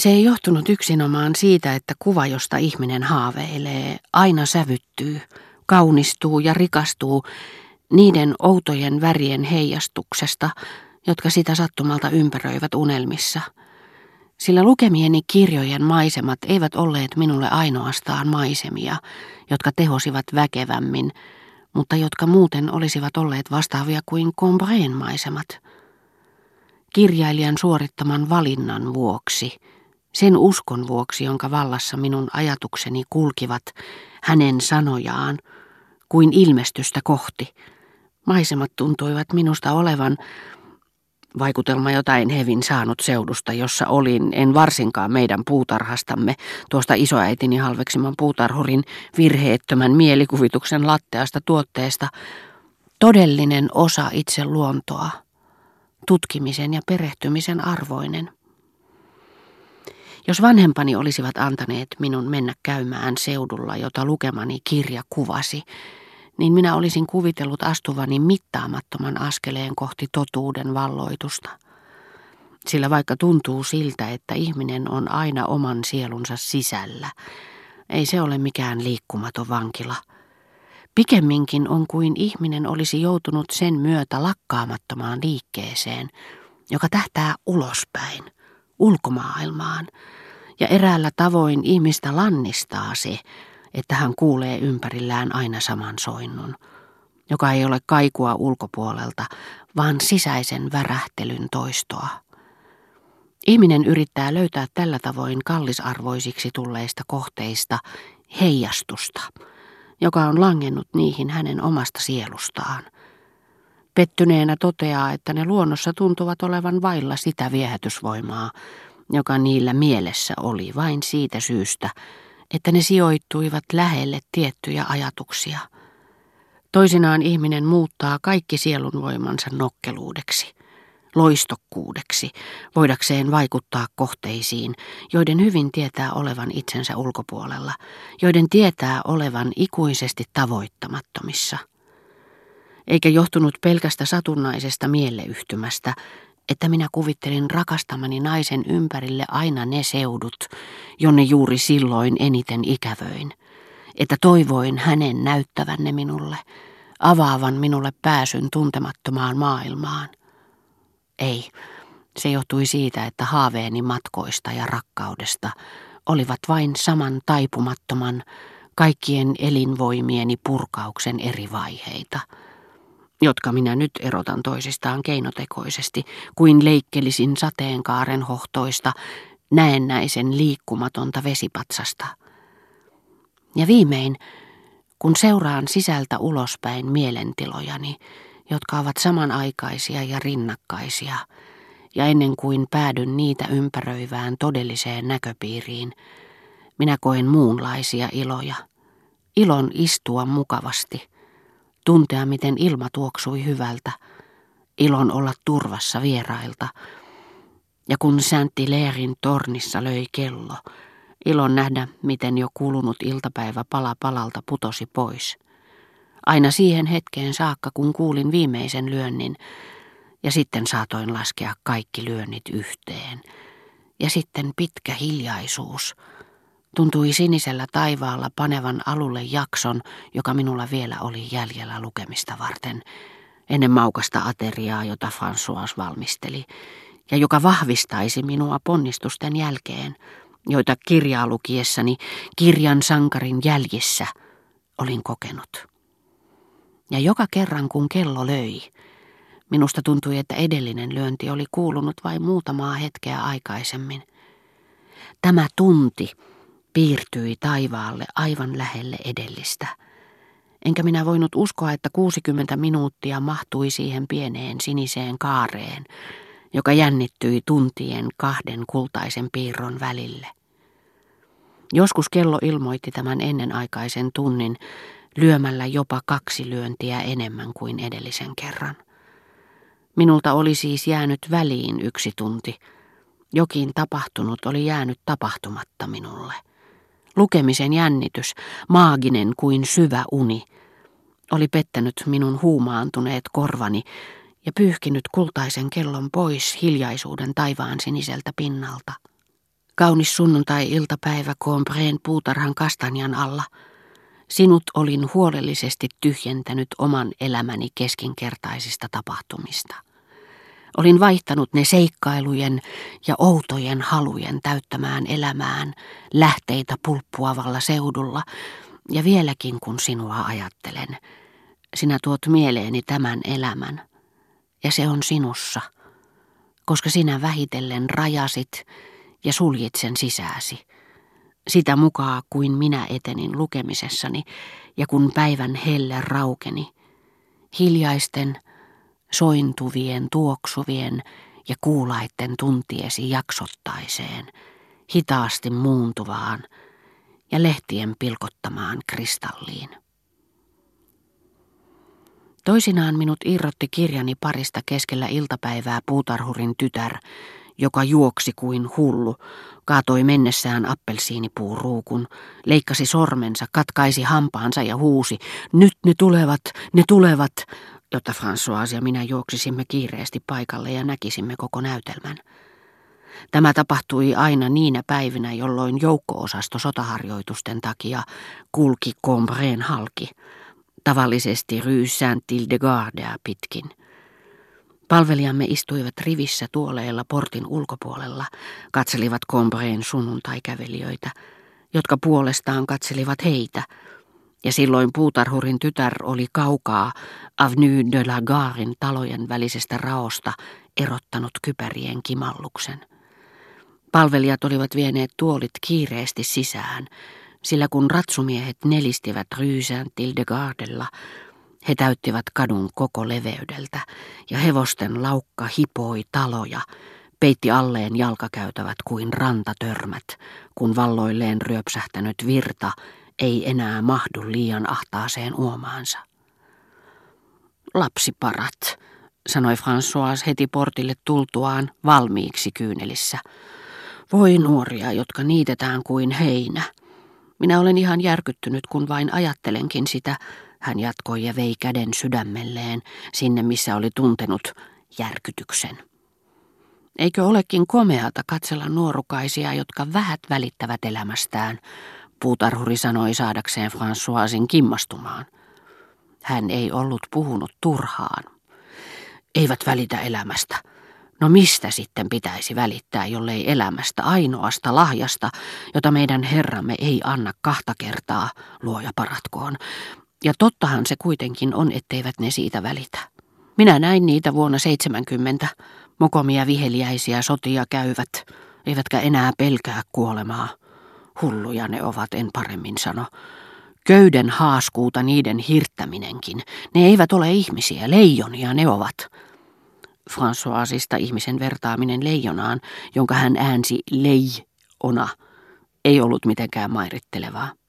Se ei johtunut yksinomaan siitä, että kuva, josta ihminen haaveilee, aina sävyttyy, kaunistuu ja rikastuu niiden outojen värien heijastuksesta, jotka sitä sattumalta ympäröivät unelmissa. Sillä lukemieni kirjojen maisemat eivät olleet minulle ainoastaan maisemia, jotka tehosivat väkevämmin, mutta jotka muuten olisivat olleet vastaavia kuin Combreen maisemat. Kirjailijan suorittaman valinnan vuoksi, sen uskon vuoksi, jonka vallassa minun ajatukseni kulkivat hänen sanojaan, kuin ilmestystä kohti. Maisemat tuntuivat minusta olevan Vaikutelma jotain hevin saanut seudusta, jossa olin, en varsinkaan meidän puutarhastamme, tuosta isoäitini halveksiman puutarhurin virheettömän mielikuvituksen latteasta tuotteesta, todellinen osa itse luontoa, tutkimisen ja perehtymisen arvoinen. Jos vanhempani olisivat antaneet minun mennä käymään seudulla, jota lukemani kirja kuvasi, niin minä olisin kuvitellut astuvani mittaamattoman askeleen kohti totuuden valloitusta. Sillä vaikka tuntuu siltä, että ihminen on aina oman sielunsa sisällä, ei se ole mikään liikkumaton vankila. Pikemminkin on kuin ihminen olisi joutunut sen myötä lakkaamattomaan liikkeeseen, joka tähtää ulospäin, ulkomaailmaan, ja eräällä tavoin ihmistä lannistaa se, että hän kuulee ympärillään aina saman soinnun, joka ei ole kaikua ulkopuolelta, vaan sisäisen värähtelyn toistoa. Ihminen yrittää löytää tällä tavoin kallisarvoisiksi tulleista kohteista heijastusta, joka on langennut niihin hänen omasta sielustaan. Pettyneenä toteaa, että ne luonnossa tuntuvat olevan vailla sitä viehätysvoimaa, joka niillä mielessä oli vain siitä syystä, että ne sijoittuivat lähelle tiettyjä ajatuksia. Toisinaan ihminen muuttaa kaikki sielunvoimansa nokkeluudeksi, loistokkuudeksi, voidakseen vaikuttaa kohteisiin, joiden hyvin tietää olevan itsensä ulkopuolella, joiden tietää olevan ikuisesti tavoittamattomissa. Eikä johtunut pelkästä satunnaisesta mieleyhtymästä, että minä kuvittelin rakastamani naisen ympärille aina ne seudut, jonne juuri silloin eniten ikävöin, että toivoin hänen näyttävän ne minulle, avaavan minulle pääsyn tuntemattomaan maailmaan. Ei, se johtui siitä, että haaveeni matkoista ja rakkaudesta olivat vain saman taipumattoman, kaikkien elinvoimieni purkauksen eri vaiheita – jotka minä nyt erotan toisistaan keinotekoisesti, kuin leikkelisin sateenkaaren hohtoista, näennäisen liikkumatonta vesipatsasta. Ja viimein, kun seuraan sisältä ulospäin mielentilojani, jotka ovat samanaikaisia ja rinnakkaisia, ja ennen kuin päädyn niitä ympäröivään todelliseen näköpiiriin, minä koen muunlaisia iloja. Ilon istua mukavasti – tuntea, miten ilma tuoksui hyvältä, ilon olla turvassa vierailta. Ja kun Säntti Leerin tornissa löi kello, ilon nähdä, miten jo kulunut iltapäivä pala palalta putosi pois. Aina siihen hetkeen saakka, kun kuulin viimeisen lyönnin, ja sitten saatoin laskea kaikki lyönnit yhteen. Ja sitten pitkä hiljaisuus – Tuntui sinisellä taivaalla panevan alulle jakson, joka minulla vielä oli jäljellä lukemista varten, ennen maukasta ateriaa, jota François valmisteli, ja joka vahvistaisi minua ponnistusten jälkeen, joita kirjaa lukiessani kirjan sankarin jäljissä olin kokenut. Ja joka kerran kun kello löi, minusta tuntui, että edellinen lyönti oli kuulunut vain muutamaa hetkeä aikaisemmin. Tämä tunti, piirtyi taivaalle aivan lähelle edellistä. Enkä minä voinut uskoa, että 60 minuuttia mahtui siihen pieneen siniseen kaareen, joka jännittyi tuntien kahden kultaisen piirron välille. Joskus kello ilmoitti tämän ennenaikaisen tunnin lyömällä jopa kaksi lyöntiä enemmän kuin edellisen kerran. Minulta oli siis jäänyt väliin yksi tunti. Jokin tapahtunut oli jäänyt tapahtumatta minulle. Lukemisen jännitys, maaginen kuin syvä uni, oli pettänyt minun huumaantuneet korvani ja pyyhkinyt kultaisen kellon pois hiljaisuuden taivaan siniseltä pinnalta. Kaunis sunnuntai-iltapäivä Combreen puutarhan kastanjan alla. Sinut olin huolellisesti tyhjentänyt oman elämäni keskinkertaisista tapahtumista. Olin vaihtanut ne seikkailujen ja outojen halujen täyttämään elämään lähteitä pulppuavalla seudulla, ja vieläkin kun sinua ajattelen, sinä tuot mieleeni tämän elämän, ja se on sinussa, koska sinä vähitellen rajasit ja suljit sen sisääsi. Sitä mukaan kuin minä etenin lukemisessani ja kun päivän helle raukeni, hiljaisten, sointuvien, tuoksuvien ja kuulaitten tuntiesi jaksottaiseen, hitaasti muuntuvaan ja lehtien pilkottamaan kristalliin. Toisinaan minut irrotti kirjani parista keskellä iltapäivää puutarhurin tytär, joka juoksi kuin hullu, kaatoi mennessään appelsiinipuun ruukun, leikkasi sormensa, katkaisi hampaansa ja huusi, nyt ne tulevat, ne tulevat, jotta François ja minä juoksisimme kiireesti paikalle ja näkisimme koko näytelmän. Tämä tapahtui aina niinä päivinä, jolloin joukko-osasto sotaharjoitusten takia kulki Combreen halki, tavallisesti Rue Saint-Ile-de-Gardea pitkin. Palvelijamme istuivat rivissä tuoleilla portin ulkopuolella, katselivat Combreen sunnuntaikävelijöitä, jotka puolestaan katselivat heitä, ja silloin puutarhurin tytär oli kaukaa Avenue de la Garin talojen välisestä raosta erottanut kypärien kimalluksen. Palvelijat olivat vieneet tuolit kiireesti sisään, sillä kun ratsumiehet nelistivät Ryysään Tildegardella, he täyttivät kadun koko leveydeltä, ja hevosten laukka hipoi taloja, peitti alleen jalkakäytävät kuin rantatörmät, kun valloilleen ryöpsähtänyt virta ei enää mahdu liian ahtaaseen uomaansa. Lapsiparat, sanoi François heti portille tultuaan valmiiksi kyynelissä. Voi nuoria, jotka niitetään kuin heinä. Minä olen ihan järkyttynyt, kun vain ajattelenkin sitä, hän jatkoi ja vei käden sydämelleen sinne, missä oli tuntenut järkytyksen. Eikö olekin komeata katsella nuorukaisia, jotka vähät välittävät elämästään, puutarhuri sanoi saadakseen Françoisin kimmastumaan. Hän ei ollut puhunut turhaan. Eivät välitä elämästä. No mistä sitten pitäisi välittää, jollei elämästä ainoasta lahjasta, jota meidän Herramme ei anna kahta kertaa, luoja paratkoon. Ja tottahan se kuitenkin on, etteivät ne siitä välitä. Minä näin niitä vuonna 70. Mokomia viheliäisiä sotia käyvät, eivätkä enää pelkää kuolemaa. Hulluja ne ovat, en paremmin sano. Köyden haaskuuta niiden hirttäminenkin. Ne eivät ole ihmisiä, leijonia ne ovat. Françoisista ihmisen vertaaminen leijonaan, jonka hän äänsi lei ona, ei ollut mitenkään mairittelevaa.